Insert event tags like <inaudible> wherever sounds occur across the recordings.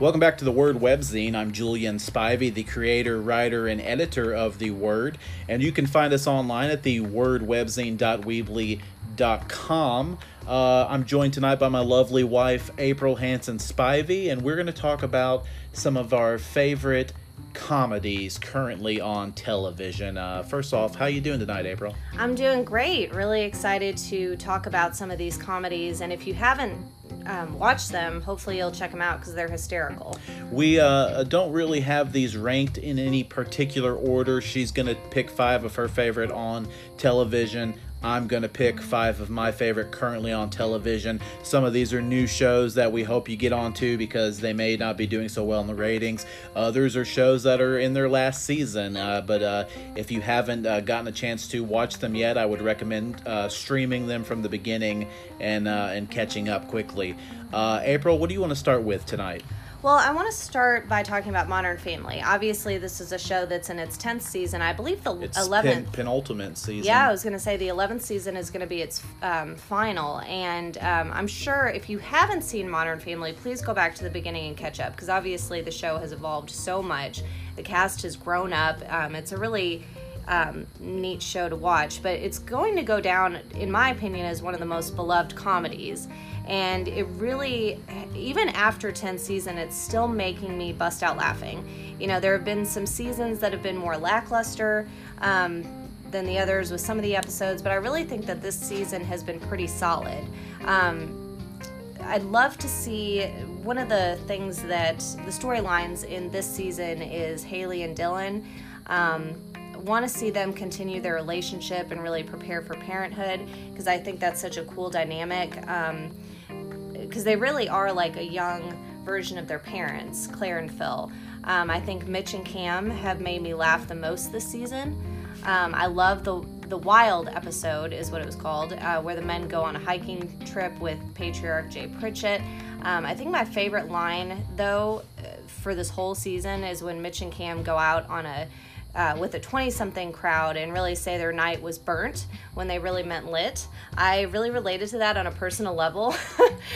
Welcome back to the Word Webzine. I'm Julian Spivey, the creator, writer, and editor of The Word, and you can find us online at the wordwebzine.weebly.com. Uh, I'm joined tonight by my lovely wife, Aprille Hanson Spivey, and we're going to talk about some of our favorite comedies currently on television. Uh, first off, how are you doing tonight, Aprille? I'm doing great. Really excited to talk about some of these comedies, and if you haven't um, watched them, hopefully you'll check them out because they're hysterical. We uh, don't really have these ranked in any particular order. She's going to pick five of her favorite on television. I'm going to pick five of my favorite currently on television. Some of these are new shows that we hope you get onto because they may not be doing so well in the ratings. Others are shows that are in their last season. Uh, but uh, if you haven't uh, gotten a chance to watch them yet, I would recommend uh, streaming them from the beginning and, uh, and catching up quickly. Uh, Aprille, what do you want to start with tonight? Well, I want to start by talking about Modern Family. Obviously, this is a show that's in its 10th season. I believe the It's 11th. pen- penultimate season. Yeah, I was going to say the 11th season is going to be its um, final. And um, I'm sure if you haven't seen Modern Family, please go back to the beginning and catch up because obviously the show has evolved so much. The cast has grown up. Um, it's a really um, neat show to watch, but it's going to go down, in my opinion, as one of the most beloved comedies. And it really, even after 10 season, it's still making me bust out laughing. You know, there have been some seasons that have been more lackluster. Um, than the others with some of the episodes, but I really think that this season has been pretty solid. Um, I'd love to see one of the things that the storylines in this season is Haley and Dylan. Um, want to see them continue their relationship and really prepare for parenthood because I think that's such a cool dynamic. Because they really are like a young version of their parents, Claire and Phil. Um, I think Mitch and Cam have made me laugh the most this season. Um, I love the the wild episode is what it was called, uh, where the men go on a hiking trip with patriarch Jay Pritchett. Um, I think my favorite line though uh, for this whole season is when Mitch and Cam go out on a uh, with a 20 something crowd and really say their night was burnt when they really meant lit. I really related to that on a personal level. <laughs>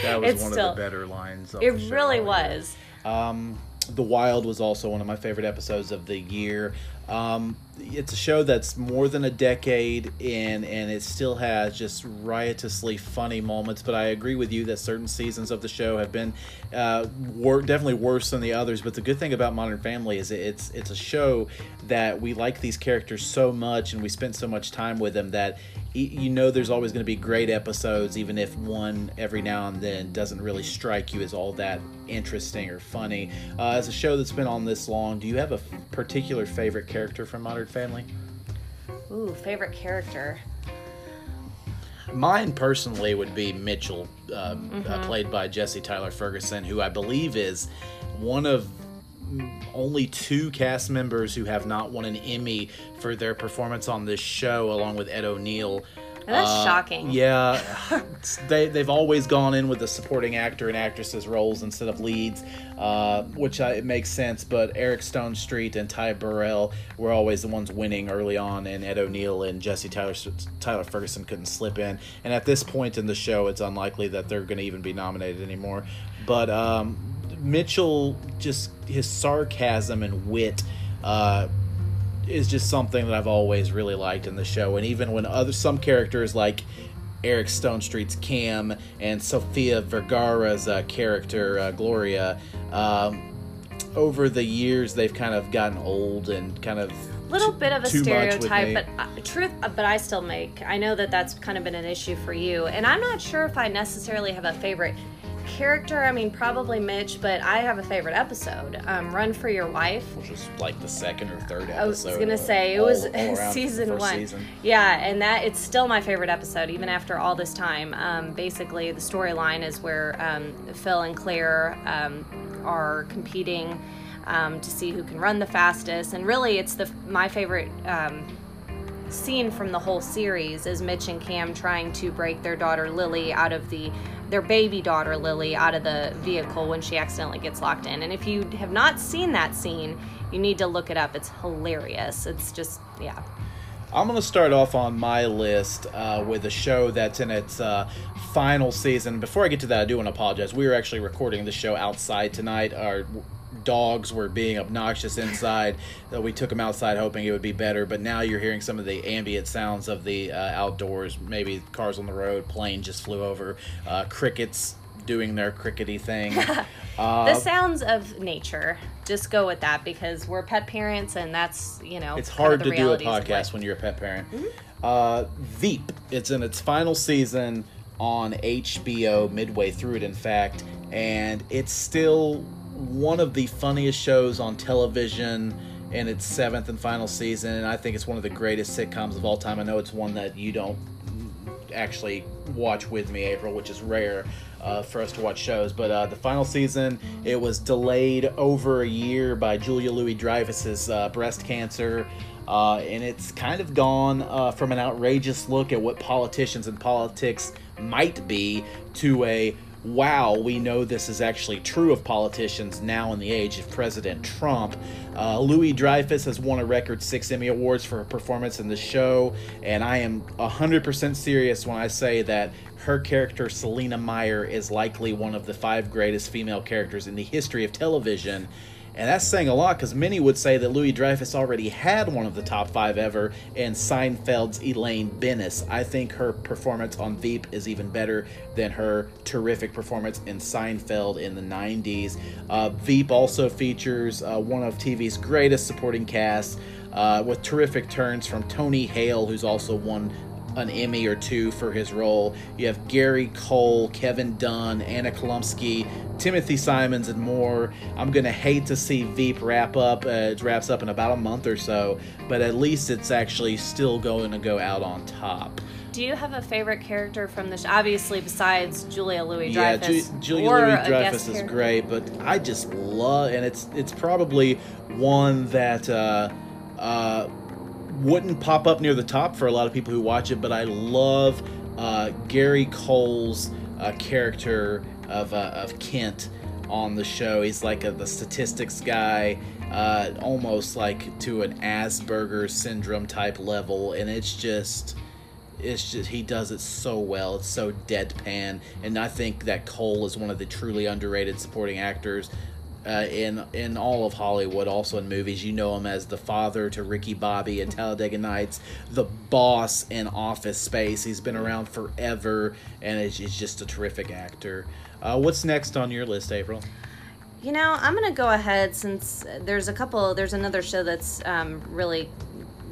That was It's one still- of the better lines. Of It really was. Um, the Wild was also one of my favorite episodes of the year. Um, it's a show that's more than a decade in, and it still has just riotously funny moments. But I agree with you that certain seasons of the show have been uh, wor- definitely worse than the others. But the good thing about Modern Family is it's it's a show that we like these characters so much, and we spent so much time with them that you know there's always going to be great episodes, even if one every now and then doesn't really strike you as all that interesting or funny. Uh, as a show that's been on this long, do you have a particular favorite character from Modern Family? Ooh, favorite character. Mine personally would be Mitchell, um, uh, played by Jesse Tyler Ferguson, who I believe is one of mm, only two cast members who have not won an Emmy for their performance on this show, along with Ed O'Neill. That's Uh, shocking. Yeah, <laughs> they they've always gone in with the supporting actor and actresses roles instead of leads, uh, which I, it makes sense. But Eric Stonestreet and Ty Burrell were always the ones winning early on, and Ed O'Neill and Jesse Tyler Tyler Ferguson couldn't slip in. And at this point in the show, it's unlikely that they're going to even be nominated anymore. But um, Mitchell, just his sarcasm and wit. Uh, is just something that I've always really liked in the show. And even when other some characters like Eric Stonestreet's Cam and Sofia Vergara's uh, character uh, Gloria, um, over the years they've kind of gotten old and kind of little bit of a too much with stereotype, but uh, truth. uh, But I still make. I know that that's kind of been an issue for you, and I'm not sure if I necessarily have a favorite character. I mean, probably Mitch, but I have a favorite episode. Um, Run for Your Wife. which was like the second or third episode. I was gonna uh, say it all- was all <laughs> season one. season. Yeah, and that it's still my favorite episode even after all this time. Um, basically, the storyline is where um, Phil and Claire um, are competing um, to see who can run the fastest, and really, it's the my favorite. Um, scene from the whole series is Mitch and Cam trying to break their daughter Lily out of the their baby daughter Lily out of the vehicle when she accidentally gets locked in. And if you have not seen that scene, you need to look it up. It's hilarious. It's just yeah. I'm going to start off on my list uh, with a show that's in its uh, final season. Before I get to that, I do want to apologize. We were actually recording the show outside tonight. Our dogs were being obnoxious inside. Uh, we took them outside hoping it would be better, but now you're hearing some of the ambient sounds of the uh, outdoors. Maybe cars on the road, plane just flew over, uh, crickets doing their crickety thing. <laughs> the sounds of nature. Just go with that because we're pet parents, and that's you know. It's hard of the to do a podcast when you're a pet parent. Uh, Veep. It's in its final season on HBO, midway through it, in fact, and it's still one of the funniest shows on television in its seventh and final season. And I think it's one of the greatest sitcoms of all time. I know it's one that you don't actually watch with me, Aprille, which is rare uh, for us to watch shows. But uh, the final season, it was delayed over a year by Julia Louis Dreyfus's uh, breast cancer. Uh, and it's kind of gone uh, from an outrageous look at what politicians and politics might be to a wow, we know this is actually true of politicians now in the age of President Trump. Uh, Louis Dreyfus has won a record six Emmy Awards for her performance in the show, and I am 100% serious when I say that her character, Selina Meyer, is likely one of the five greatest female characters in the history of television. And that's saying a lot because many would say that Louis Dreyfus already had one of the top five ever in Seinfeld's Elaine Benes. I think her performance on Veep is even better than her terrific performance in Seinfeld in the 90s. Uh, Veep also features uh, one of TV's greatest supporting casts uh, with terrific turns from Tony Hale, who's also won an Emmy or two for his role. You have Gary Cole, Kevin Dunn, Anna Chlumsky, Timothy Simons, and more. I'm gonna hate to see Veep wrap up. Uh, it wraps up in about a month or so, but at least it's actually still going to go out on top. Do you have a favorite character from the show? Obviously, besides Julia Louis Yeah, Dreyfus. Ju- Julia Louis Dreyfus is character? great, but I just love, and it's it's probably one that uh, uh, wouldn't pop up near the top for a lot of people who watch it. But I love uh, Gary Cole's uh, character of uh, of Kent on the show. He's like a, the statistics guy. Uh, almost like to an Asperger's syndrome type level, and it's just it's just he does it so well. It's so deadpan, and I think that Cole is one of the truly underrated supporting actors uh, in in all of Hollywood. Also in movies, you know him as the father to Ricky Bobby in Talladega Nights, the boss in Office Space. He's been around forever, and is is just a terrific actor. Uh, what's next on your list, Aprille? You know, I'm gonna go ahead since there's a couple. There's another show that's um, really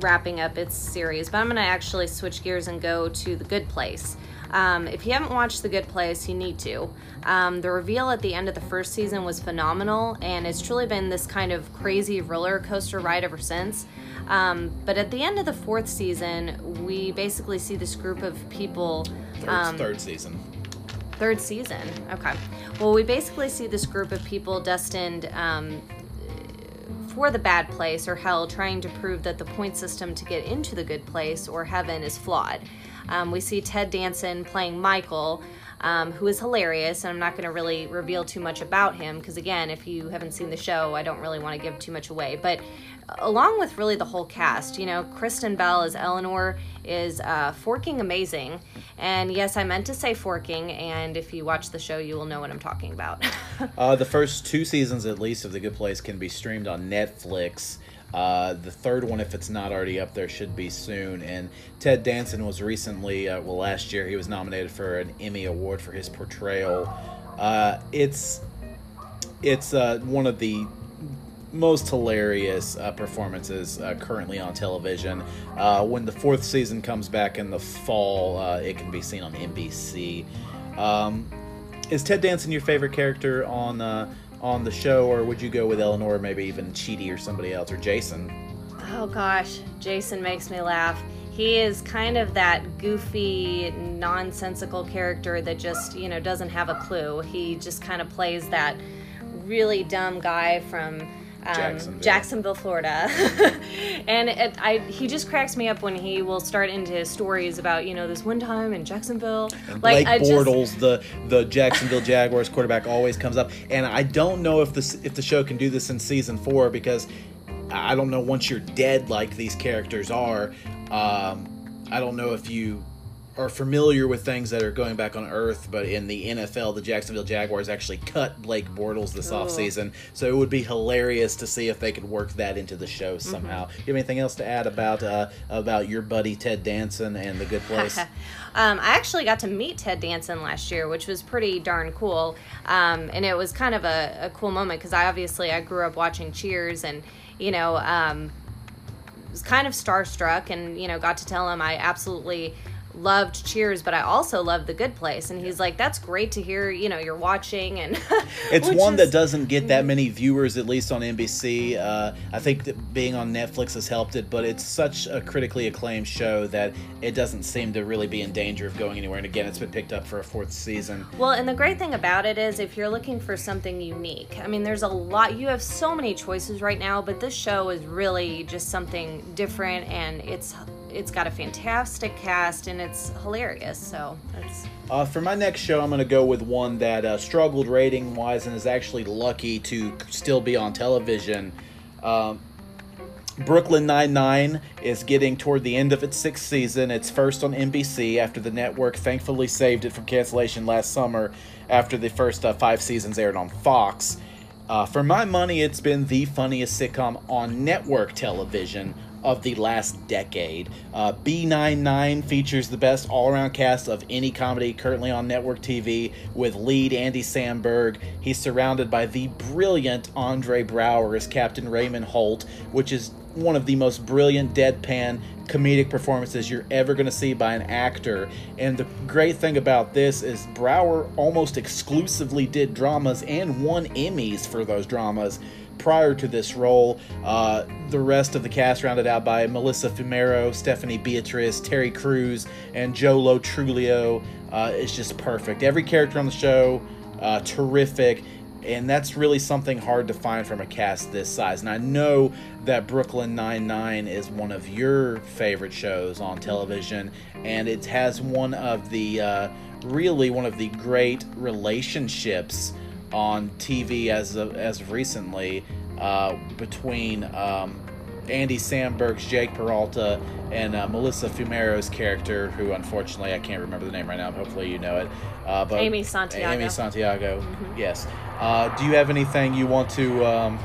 wrapping up its series, but I'm gonna actually switch gears and go to The Good Place. Um, if you haven't watched The Good Place, you need to. Um, the reveal at the end of the first season was phenomenal, and it's truly been this kind of crazy roller coaster ride ever since. Um, but at the end of the fourth season, we basically see this group of people. Third, um, third season. Third season. Okay. Well, we basically see this group of people destined um, for the bad place or hell, trying to prove that the point system to get into the good place or heaven is flawed. Um, we see Ted Danson playing Michael. Um, who is hilarious, and I'm not going to really reveal too much about him because, again, if you haven't seen the show, I don't really want to give too much away. But along with really the whole cast, you know, Kristen Bell as Eleanor is uh, forking amazing. And yes, I meant to say forking, and if you watch the show, you will know what I'm talking about. <laughs> Uh, the first two seasons, at least, of The Good Place can be streamed on Netflix. Uh, the third one, if it's not already up there, should be soon. And Ted Danson was recently, uh, well, last year, he was nominated for an Emmy Award for his portrayal. Uh, it's it's uh, one of the most hilarious uh, performances uh, currently on television. When the fourth season comes back in the fall, it can be seen on NBC. Um, is Ted Danson your favorite character on on the show, or would you go with Eleanor, maybe even Chidi or somebody else, or Jason? oh gosh, Jason makes me laugh. He is kind of that goofy, nonsensical character that just, you know, doesn't have a clue. He just kind of plays that really dumb guy from um, Jacksonville. Jacksonville, Florida. <laughs> and it, I, he just cracks me up when he will start into his stories about, you know, this one time in Jacksonville. And like, Blake I just, Bortles, the the Jacksonville Jaguars quarterback, always comes up, and I don't know if this if the show can do this in season four because I don't know once you're dead like these characters are. Um, I don't know if you are familiar with things that are going back on Earth, but in the NFL, the Jacksonville Jaguars actually cut Blake Bortles this Ooh. offseason. So it would be hilarious to see if they could work that into the show somehow. Do you have anything else to add about uh, about your buddy Ted Danson and the Good Place? <laughs> um, I actually got to meet Ted Danson last year, which was pretty darn cool. Um, and it was kind of a, a cool moment because I obviously I grew up watching Cheers and you know um, was kind of starstruck and you know got to tell him I absolutely loved Cheers, but I also loved The Good Place. And he's like, "That's great to hear. You know, you're watching." And <laughs> It's one is- that doesn't get that many viewers, at least on NBC. Uh, I think that being on Netflix has helped it, but it's such a critically acclaimed show that it doesn't seem to really be in danger of going anywhere. And again, it's been picked up for a fourth season. Well, and the great thing about it is if you're looking for something unique, I mean, there's a lot, you have so many choices right now, but this show is really just something different and it's it's got a fantastic cast and it's hilarious. So, that's Uh, for my next show, I'm going to go with one that uh, struggled rating wise and is actually lucky to still be on television. Um, Brooklyn Nine-Nine is getting toward the end of its sixth season. It's first on NBC after the network thankfully saved it from cancellation last summer after the first uh, five seasons aired on Fox. Uh, for my money, it's been the funniest sitcom on network television of the last decade. Uh, B99 features the best all around cast of any comedy currently on network TV with lead Andy Samberg. He's surrounded by the brilliant Andre Braugher as Captain Raymond Holt, which is one of the most brilliant deadpan comedic performances you're ever going to see by an actor. And the great thing about this is Brower almost exclusively did dramas and won Emmys for those dramas prior to this role. Uh, the rest of the cast rounded out by Melissa Fumero, Stephanie Beatrice, Terry Crews, and Joe Lo Truglio uh, is just perfect. Every character on the show, uh, terrific. And that's really something hard to find from a cast this size. And I know that Brooklyn Nine-Nine is one of your favorite shows on television, and it has one of the uh, really one of the great relationships on TV as of, as of recently uh, between um, Andy Samberg's Jake Peralta and uh, Melissa Fumero's character, who unfortunately I can't remember the name right now. But hopefully you know it. Uh, but Amy Santiago. Amy Santiago. Yes. Uh, do you have anything you want to um,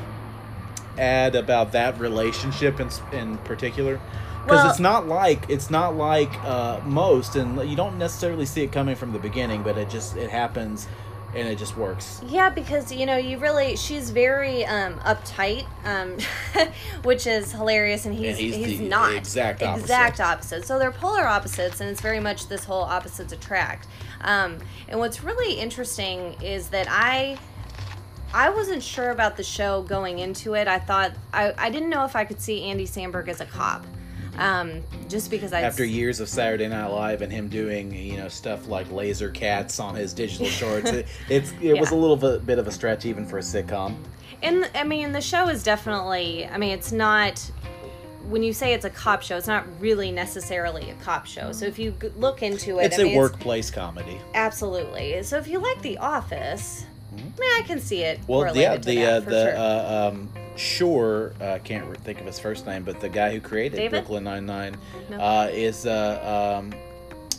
add about that relationship in in particular? Because Well- it's not like it's not like uh, most, and you don't necessarily see it coming from the beginning, but it just it happens, and it just works. Yeah, because you know, you really she's very um uptight, um <laughs> which is hilarious and he's And he's he's, the not exact opposite. exact opposite. So they're polar opposites and it's very much this whole opposites attract. Um and what's really interesting is that I I wasn't sure about the show going into it. I thought I, I didn't know if I could see Andy Samberg as a cop. Um, just because I After years of Saturday Night Live and him doing you know stuff like laser cats on his digital <laughs> shorts, it, it's it was a little bit, bit of a stretch even for a sitcom. And I mean, the show is definitely. I mean, it's not. When you say it's a cop show, it's not really necessarily a cop show. So if you look into it, It's I a mean, workplace comedy. absolutely. So if you like The Office, I mean, I can see it. Well, yeah, the uh, the sure. uh, um, Schur, uh, can't re- think of his first name, but the guy who created David? Brooklyn Nine Nine No. uh, is uh, um,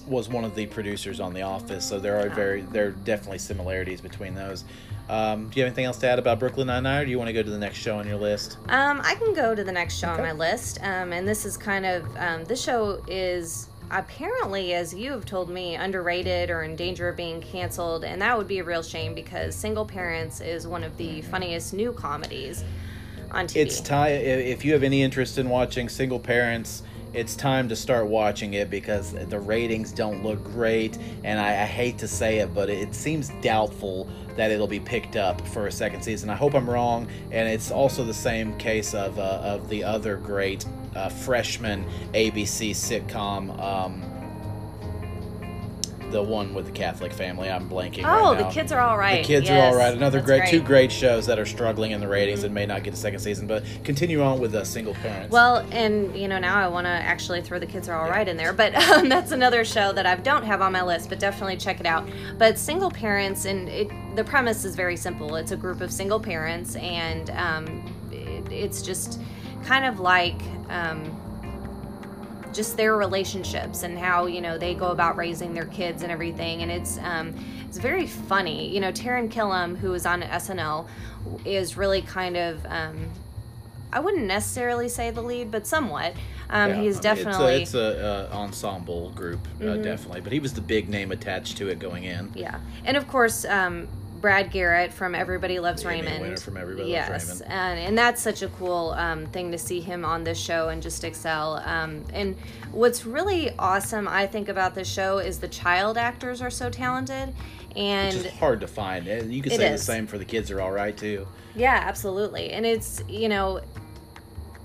was one of the producers on The Office. So there are Oh. very there are definitely similarities between those. Um, do you have anything else to add about Brooklyn Nine Nine, or do you want to go to the next show on your list? Um, I can go to the next show on my list. Um, and this is kind of um, this show is apparently, as you have told me, underrated or in danger of being canceled, and that would be a real shame because Single Parents is one of the funniest new comedies on TV. It's time. If you have any interest in watching Single Parents, it's time to start watching it because the ratings don't look great, and I, I hate to say it, but it seems doubtful that it'll be picked up for a second season. I hope I'm wrong, and it's also the same case of uh, of the other great uh, freshman ABC sitcom. Um, the one with the Catholic family. I'm blanking. oh, right the kids are all right. The kids are all right. Another that's great, two great shows that are struggling in the ratings and may not get a second season. But continue on with the single parents. Well, and you know now I want to actually throw the kids are all right in there, but <laughs> um, that's another show that I don't have on my list, but definitely check it out. But single parents, and it, the premise is very simple. It's a group of single parents, and um, it, it's just kind of like. Um, just their relationships and how you know they go about raising their kids and everything. And it's um, it's very funny. You know, Taran Killam, who is on SNL, is really kind of um, I wouldn't necessarily say the lead, but somewhat. Um, Yeah, he's I mean, definitely it's a, it's a uh, ensemble group, uh, definitely. But he was the big name attached to it going in. Yeah, and of course, um, Brad Garrett from Everybody Loves Raymond. winner from Everybody Loves yes, Raymond. and and that's such a cool um, thing to see him on this show and just excel. Um, and what's really awesome, I think, about this show is the child actors are so talented, and Which is hard to find. And You could It say the same for the kids are all right too. Yeah, absolutely. And it's, you know,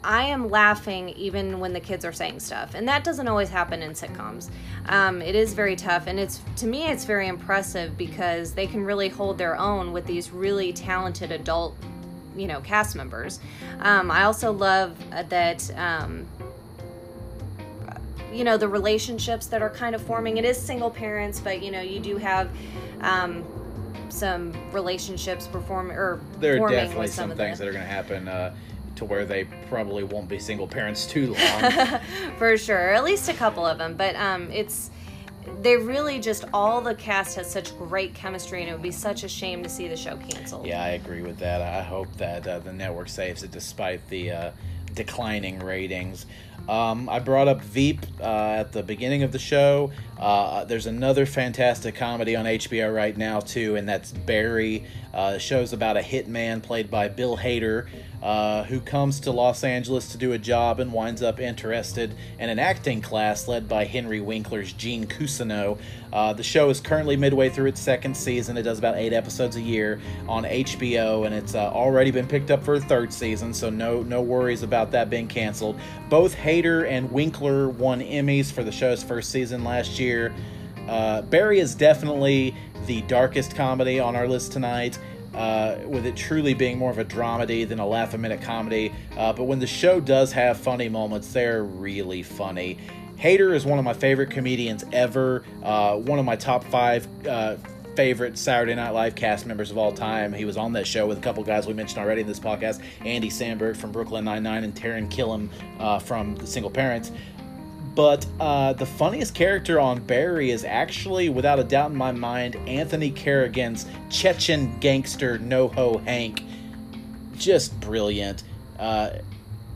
I am laughing even when the kids are saying stuff. And that doesn't always happen in sitcoms. Um, it is very tough. And it's, to me, it's very impressive because they can really hold their own with these really talented adult, you know, cast members. Um, I also love that. Um, you know the relationships that are kind of forming it is single parents but you know you do have um, some relationships perform or There are definitely some, some things that are going to happen uh, to where they probably won't be single parents too <laughs> long. for sure at least a couple of them but um it's they really just all the cast has such great chemistry and it would be such a shame to see the show canceled yeah, I agree with that. I hope that uh, the network saves it despite the uh, declining ratings. Um, I brought up Veep uh, at the beginning of the show. Uh, there's another fantastic comedy on HBO right now too, and that's Barry. Uh, show's about a hitman played by Bill Hader, uh, who comes to Los Angeles to do a job and winds up interested in an acting class led by Henry Winkler's Gene Cousineau. Uh, the show is currently midway through its second season. It does about eight episodes a year on HBO, and it's uh, already been picked up for a third season, so no no worries about that being canceled. Both Hader and Winkler won Emmys for the show's first season last year. Uh, Barry is definitely the darkest comedy on our list tonight, uh, with it truly being more of a dramedy than a laugh a minute comedy. Uh, but when the show does have funny moments, they're really funny. Hader is one of my favorite comedians ever, uh, one of my top five. Uh, favorite Saturday Night Live cast members of all time. He was on that show with a couple guys we mentioned already in this podcast Andy Samberg from Brooklyn Nine-Nine and Taran Killam uh, from The Single Parents. But uh, the funniest character on Barry is actually, without a doubt in my mind, Anthony Carrigan's Chechen gangster NoHo Hank. Just brilliant. Uh,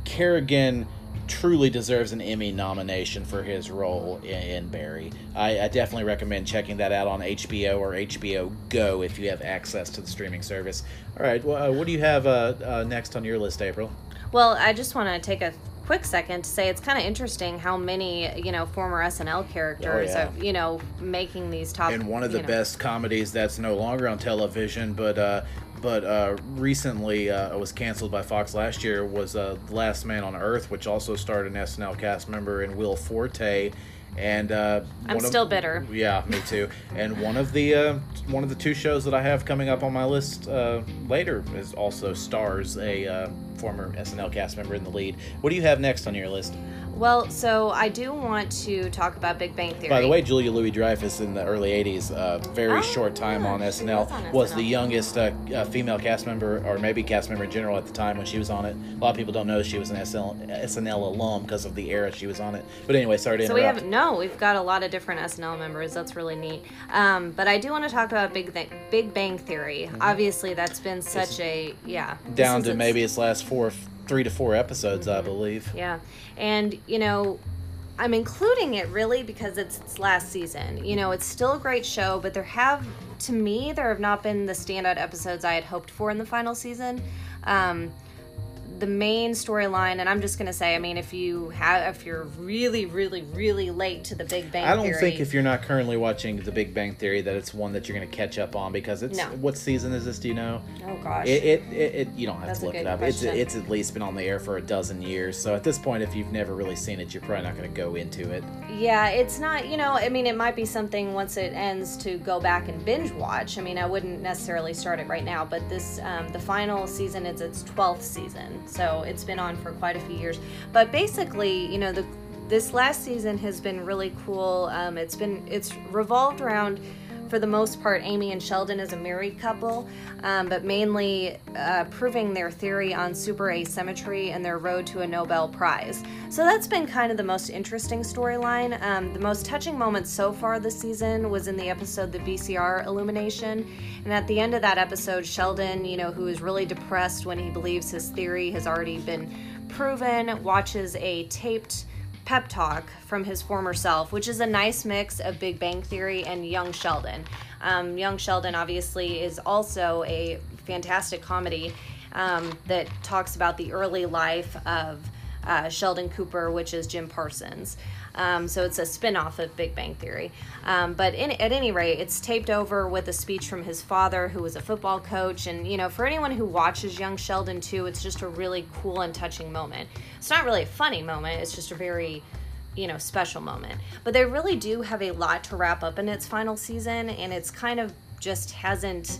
Kerrigan truly deserves an Emmy nomination for his role in, in Barry. I, I definitely recommend checking that out on HBO or HBO Go if you have access to the streaming service. All right, well, uh, what do you have uh, uh, next on your list, Aprille? Well, I just want to take a quick second to say it's kind of interesting how many, you know, former SNL characters Oh, yeah. are, you know, making these top. and one of the know- best comedies that's no longer on television, but uh, but uh, recently uh, was canceled by Fox last year was uh, The Last Man on Earth, which also starred an SNL cast member in Will Forte. And uh, I'm one of- still bitter. Yeah, me too. and one of the uh, one of the two shows that I have coming up on my list uh, later is also stars a uh, former SNL cast member in the lead. What do you have next on your list? Well, so I do want to talk about Big Bang Theory. By the way, Julia Louis Dreyfus in the early '80s, uh, very Oh, short time yeah, on SNL, was on was the youngest uh, uh, female cast member, or maybe cast member in general at the time when she was on it. A lot of people don't know she was an SNL, SNL alum because of the era she was on it. But anyway, sorry to So we have no, we've got a lot of different SNL members. That's really neat. Um, but I do want to talk about Big Bang, Big Bang Theory. Obviously, that's been such a yeah. Mm-hmm. Down to it's- maybe its last four, three to four episodes, I believe. Yeah, and you know, I'm including it really because it's its last season. You know, it's still a great show, but there have, to me, there have not been the standout episodes I had hoped for in the final season. Um, the main storyline, and I'm just gonna say, I mean, if you have, if you're really, really, really late to the Big Bang I don't Theory, think if you're not currently watching The Big Bang Theory that it's one that you're going to catch up on because it's No. what season is this? Do you know? oh gosh, It, it, it, it you don't have That's to look it up. It's question. it's at least been on the air for a dozen years. So at this point, if you've never really seen it, you're probably not going to go into it. Yeah, it's not, you know, I mean, it might be something once it ends to go back and binge watch. I mean, I wouldn't necessarily start it right now, but this, um, the final season is its 12th season. So it's been on for quite a few years. But basically, you know, the, this last season has been really cool. Um, it's been, it's revolved around for the most part, Amy and Sheldon is a married couple, um, but mainly uh, proving their theory on super asymmetry and their road to a Nobel Prize. So that's been kind of the most interesting storyline. Um, the most touching moment so far this season was in the episode The VCR Illumination. And at the end of that episode, Sheldon, you know, who is really depressed when he believes his theory has already been proven, watches a taped pep talk from his former self, which is a nice mix of Big Bang Theory and Young Sheldon. Um, Young Sheldon obviously is also a fantastic comedy um, that talks about the early life of uh, Sheldon Cooper, which is Jim Parsons. Um, so it's a spin-off of Big Bang Theory. Um, but in, at any rate, it's taped over with a speech from his father, who was a football coach. And, you know, for anyone who watches Young Sheldon too, it's just a really cool and touching moment. It's not really a funny moment, it's just a very you know special moment but they really do have a lot to wrap up in its final season and it's kind of just hasn't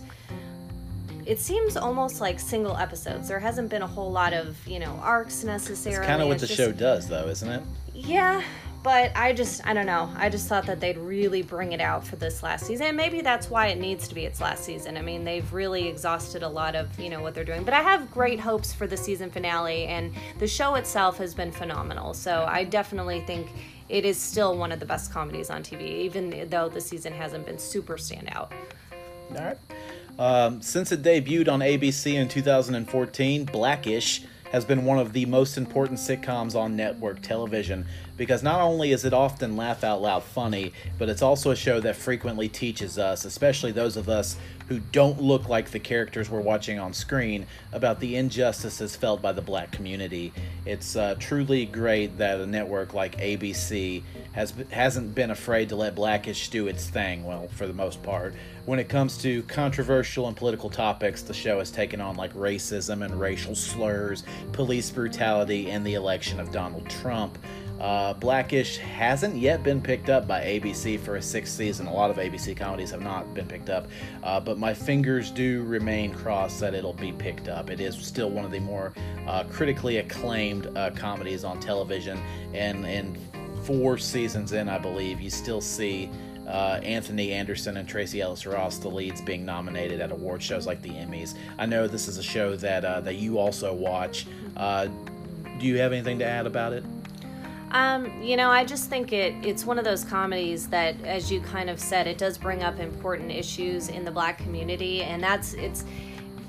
it seems almost like single episodes there hasn't been a whole lot of you know arcs necessarily It's Kind of what It's the just- show does, though, isn't it? yeah, but I just I don't know. I just thought that they'd really bring it out for this last season. And maybe that's why it needs to be its last season. I mean, they've really exhausted a lot of, you know, what they're doing. But I have great hopes for the season finale and the show itself has been phenomenal. So I definitely think it is still one of the best comedies on TV, even though the season hasn't been super standout. All right. Um, since it debuted on ABC in 2014, Blackish has been one of the most important sitcoms on network television because not only is it often laugh out loud funny, but it's also a show that frequently teaches us, especially those of us who don't look like the characters we're watching on screen, about the injustices felt by the black community. It's uh, truly great that a network like ABC has hasn't been afraid to let Blackish do its thing. Well, for the most part, when it comes to controversial and political topics, the show has taken on like racism and racial slurs, police brutality, and the election of Donald Trump. Uh, Blackish hasn't yet been picked up by ABC for a sixth season. A lot of ABC comedies have not been picked up, uh, but my fingers do remain crossed that it'll be picked up. It is still one of the more uh, critically acclaimed uh, comedies on television, and and four seasons in, I believe, you still see uh, Anthony Anderson and Tracee Ellis Ross, the leads, being nominated at award shows like the Emmys. I know this is a show that uh, that you also watch. Uh, do you have anything to add about it? Um, you know, I just think it it's one of those comedies that, as you kind of said, it does bring up important issues in the black community, and that's it's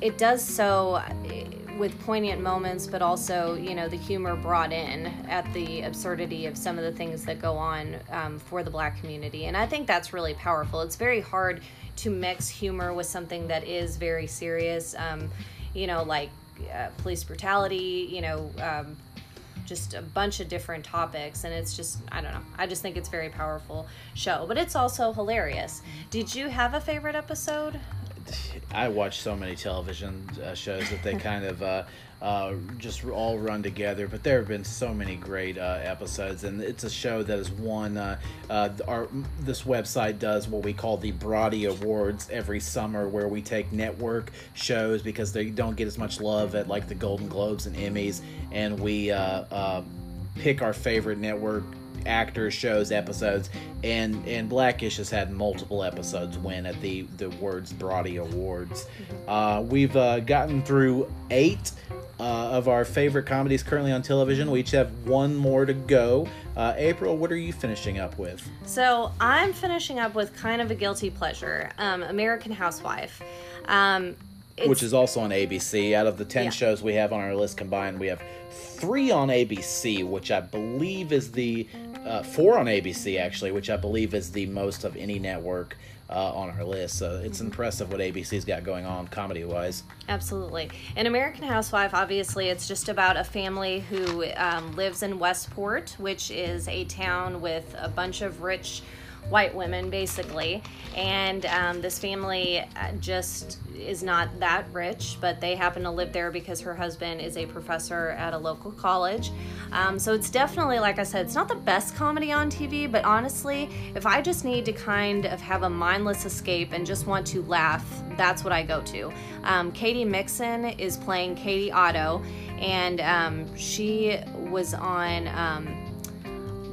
it does so eh, with poignant moments, but also you know the humor brought in at the absurdity of some of the things that go on um, for the black community, and I think that's really powerful. It's very hard to mix humor with something that is very serious, um, you know, like uh, police brutality, you know. Um, just a bunch of different topics and it's just i don't know i just think it's very powerful show but it's also hilarious. Did you have a favorite episode? I watch so many television uh, shows that they kind of uh, uh, just all run together. But there have been so many great uh, episodes, and it's a show that has won. Uh, uh, our this website does what we call the Brody Awards every summer, where we take network shows because they don't get as much love at like the Golden Globes and Emmys, and we uh, uh, pick our favorite network actors, shows, episodes, and and Blackish has had multiple episodes win at the the Words Brody Awards. Uh, we've uh, gotten through eight. Uh, of our favorite comedies currently on television. We each have one more to go. Uh, Aprille, what are you finishing up with? so i'm finishing up with kind of a guilty pleasure um, american housewife um, Which is also on ABC. Out of the 10 Yeah. shows we have on our list combined, we have three on ABC, which I believe is the. Uh, four on ABC, actually, which I believe is the most of any network uh, on our list. So it's impressive what ABC's got going on comedy wise. Absolutely. In American Housewife, obviously, it's just about a family who um, lives in Westport, which is a town with a bunch of rich white women, basically. And um, this family uh, just is not that rich, but they happen to live there because her husband is a professor at a local college. Um, so it's definitely, like I said, it's not the best comedy on TV, but honestly, if I just need to kind of have a mindless escape and just want to laugh, that's what I go to. Um, Katy Mixon is playing Katie Otto, and um, she was on.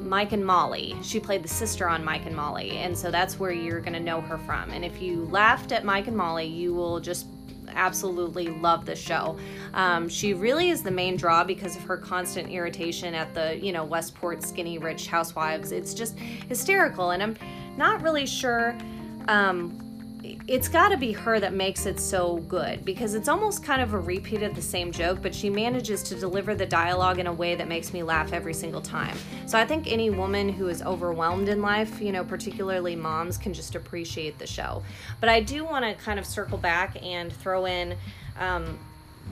Mike and Molly. She played the sister on Mike and Molly, and so that's where you're going to know her from. And if you laughed at Mike and Molly, you will just absolutely love the show. Um, she really is the main draw because of her constant irritation at the, you know, Westport skinny rich housewives. It's just hysterical, and I'm not really sure. Um, it's got to be her that makes it so good because it's almost kind of a repeat of the same joke, but she manages to deliver the dialogue in a way that makes me laugh every single time. So I think any woman who is overwhelmed in life, you know, particularly moms, can just appreciate the show. But I do want to kind of circle back and throw in. Um,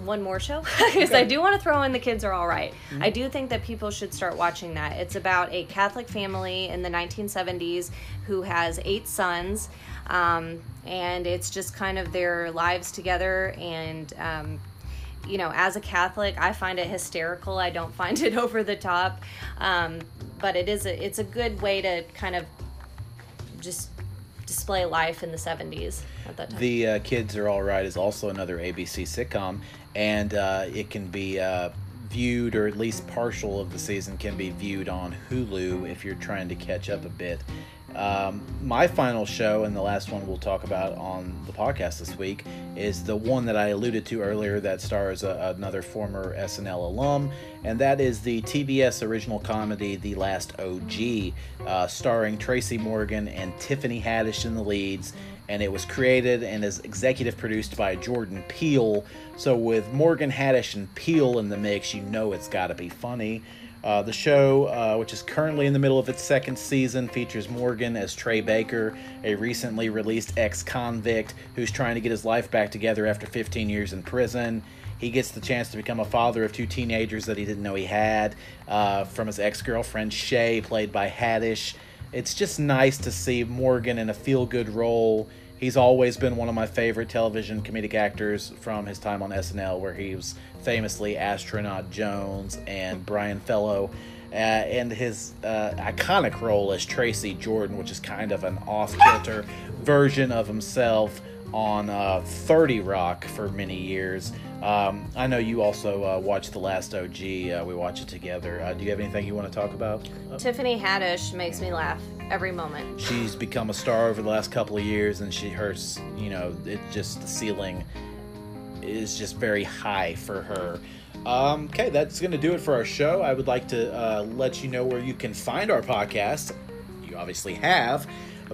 one more show <laughs> because okay. I do want to throw in The Kids Are All right. mm-hmm. I do think that people should start watching that. It's about a Catholic family in the 1970s who has eight sons. Um, and it's just kind of their lives together. And um, you know as a catholic i find it hysterical. I don't find it <laughs> over the top. Um, but it is a, it's a good way to kind of just display life in the 70s at that time. The uh, kids are all right is also another abc sitcom. And uh, it can be uh, viewed or at least partial of the season can be viewed on hulu if you're trying to catch up a bit um, my final show, and the last one we'll talk about on the podcast this week, is the one that I alluded to earlier that stars a, another former SNL alum, and that is the TBS original comedy The Last OG, uh, starring Tracy Morgan and Tiffany Haddish in the leads. And it was created and is executive produced by Jordan Peele. So, with Morgan Haddish and Peele in the mix, you know it's got to be funny. Uh, the show, uh, which is currently in the middle of its second season, features Morgan as Tray Barker, a recently released ex convict who's trying to get his life back together after 15 years in prison. He gets the chance to become a father of two teenagers that he didn't know he had uh, from his ex girlfriend Shay, played by Haddish. It's just nice to see Morgan in a feel good role. He's always been one of my favorite television comedic actors from his time on SNL, where he was famously Astronaut Jones and Brian Fellow. Uh, and his uh, iconic role as Tracy Jordan, which is kind of an off kilter <laughs> version of himself on uh, 30 Rock for many years. Um, I know you also uh, watched The Last OG. Uh, we watch it together. Uh, do you have anything you want to talk about? Tiffany Haddish makes me laugh every moment. She's become a star over the last couple of years, and she hurts, you know, it just the ceiling is just very high for her. Um, okay, that's going to do it for our show. I would like to uh, let you know where you can find our podcast. You obviously have,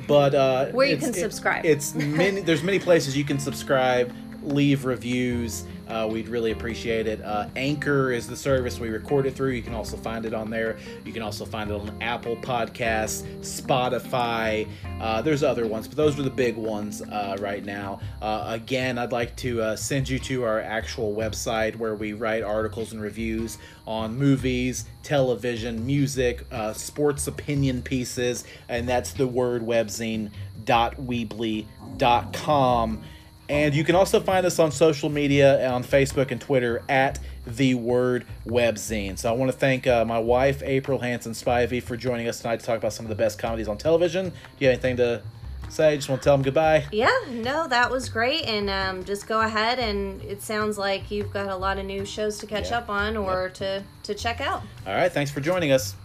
but uh, where you can subscribe. It, it's many. there's many places you can subscribe, leave reviews. Uh, we'd really appreciate it. Uh, Anchor is the service we record it through. You can also find it on there. You can also find it on Apple Podcasts, Spotify. Uh, there's other ones, but those are the big ones uh, right now. Uh, again, I'd like to uh, send you to our actual website where we write articles and reviews on movies, television, music, sports opinion pieces, and that's the word webzine.weebly.com. And you can also find us on social media on Facebook and Twitter at the word webzine. So I want to thank uh, my wife, Aprille Hanson Spivey, for joining us tonight to talk about some of the best comedies on television. Do you have anything to say? Just want to tell them goodbye. Yeah, no, that was great. And um, just go ahead and it sounds like you've got a lot of new shows to catch yeah. up on or yep. to, to check out. All right. Thanks for joining us.